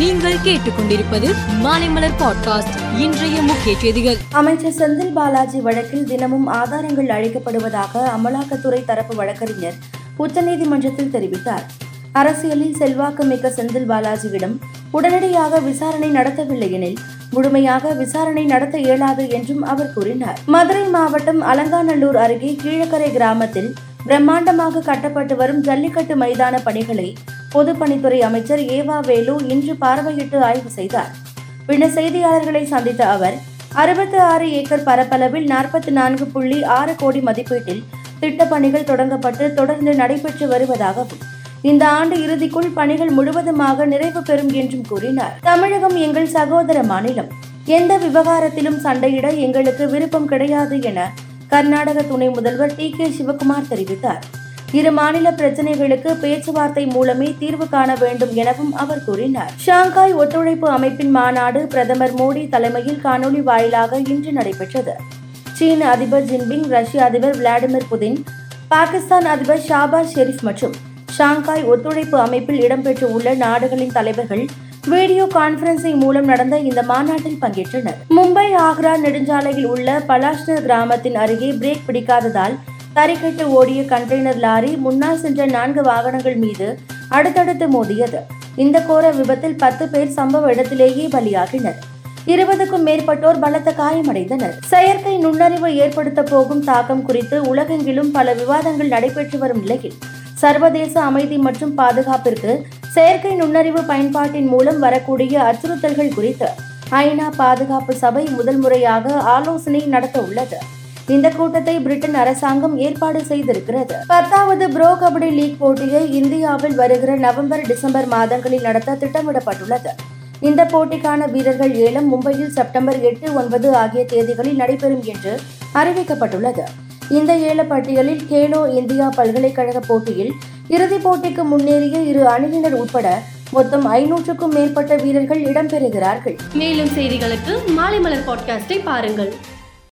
நீங்கள் கேட்டுக்கொண்டிருப்பது மாலைமலர் பாட்காஸ்ட். இன்றைய முக்கிய செய்திகள். அமைச்சர் செந்தில் பாலாஜி வழக்கில் தினமும் ஆதாரங்கள் அளிக்கப்படுவதாக அமலாக்கத்துறை தரப்பு வழக்கறிஞர் உச்சநீதிமன்றத்தில் தெரிவித்தார். அரசியலில் செல்வாக்கு மிக்க செந்தில் பாலாஜியிடம் உடனடியாக விசாரணை நடத்தவில்லை எனில் முழுமையாக விசாரணை நடத்த இயலாது என்றும் அவர் கூறினார். மதுரை மாவட்டம் அலங்காநல்லூர் அருகே கீழக்கரை கிராமத்தில் பிரம்மாண்டமாக கட்டப்பட்டு வரும் ஜல்லிக்கட்டு மைதான பணிகளை பொதுப்பணித்துறை அமைச்சர் ஏவா வேலு இன்று பார்வையிட்டு ஆய்வு செய்தார். பின்னர் செய்தியாளர்களை சந்தித்த அவர் அறுபத்து ஆறு ஏக்கர் பரப்பளவில் நாற்பத்தி நான்கு புள்ளி ஆறு கோடி மதிப்பீட்டில் திட்டப்பணிகள் தொடங்கப்பட்டு தொடர்ந்து நடைபெற்று வருவதாகவும் இந்த ஆண்டு இறுதிக்குள் பணிகள் முழுவதுமாக நிறைவு பெறும் என்றும் கூறினார். தமிழகம் எங்கள் சகோதர மாநிலம். எந்த விவகாரத்திலும் சண்டையிட எங்களுக்கு விருப்பம் கிடையாது என கர்நாடக துணை முதல்வர் டி கே சிவகுமார் தெரிவித்தார். இரு மாநில பிரச்சனைகளுக்கு பேச்சுவார்த்தை மூலமே தீர்வு காண வேண்டும் எனவும் அவர் கூறினார். ஷாங்காய் ஒத்துழைப்பு அமைப்பின் மாநாடு பிரதமர் மோடி தலைமையில் காணொலி வாயிலாக இன்று நடைபெற்றது. சீன அதிபர் ஜின்பிங் ரஷ்ய அதிபர் விளாடிமிர் புதின் பாகிஸ்தான் அதிபர் ஷாபாஸ் ஷெரீப் மற்றும் ஷாங்காய் ஒத்துழைப்பு அமைப்பில் இடம்பெற்றுள்ள நாடுகளின் தலைவர்கள் வீடியோ கான்பரன்சிங் மூலம் நடந்த இந்த மாநாட்டில் பங்கேற்றனர். மும்பை ஆக்ரா நெடுஞ்சாலையில் உள்ள பலாஷ்னர் கிராமத்தின் அருகே பிரேக் பிடிக்காததால் தறிக்கட்டு ஓடிய கண்டெய்னர் லாரி முன்னால் சென்ற நான்கு வாகனங்கள் மீது அடுத்தடுத்து மோதியது. இந்த கோர விபத்தில் பத்து பேர் சம்பவ இடத்திலேயே பலியாகினர். இருபதுக்கும் மேற்பட்டோர் பலத்த காயமடைந்தனர். செயற்கை நுண்ணறிவு ஏற்படுத்த போகும் தாக்கம் குறித்து உலகெங்கிலும் பல விவாதங்கள் நடைபெற்று வரும் நிலையில் சர்வதேச அமைதி மற்றும் பாதுகாப்பிற்கு செயற்கை நுண்ணறிவு பயன்பாட்டின் மூலம் வரக்கூடிய அச்சுறுத்தல்கள் குறித்து ஐநா பாதுகாப்பு சபை முதல் முறையாக ஆலோசனை நடத்த உள்ளது இந்த கூட்டத்தை பிரிட்டன் அரசாங்கம் ஏற்பாடு செய்திருக்கிறது. பத்தாவது ப்ரோ கபடி லீக் போட்டியை இந்தியாவில் வருகிற நவம்பர் டிசம்பர் மாதங்களில் நடத்த திட்டமிடப்பட்டுள்ளது. இந்த போட்டிக்கான வீரர்கள் ஏலம் மும்பையில் செப்டம்பர் எட்டு ஒன்பது ஆகிய தேதிகளில் நடைபெறும் என்று அறிவிக்கப்பட்டுள்ளது. இந்த ஏல பட்டியலில் கேலோ இந்தியா பல்கலைக்கழக போட்டியில் இறுதிப் போட்டிக்கு முன்னேறிய இரு அணியினர் உட்பட மொத்தம் ஐநூற்றுக்கும் மேற்பட்ட வீரர்கள் இடம்பெறுகிறார்கள். மேலும் செய்திகளுக்கு மாலைமலர் பாட்காஸ்டை பாருங்கள்.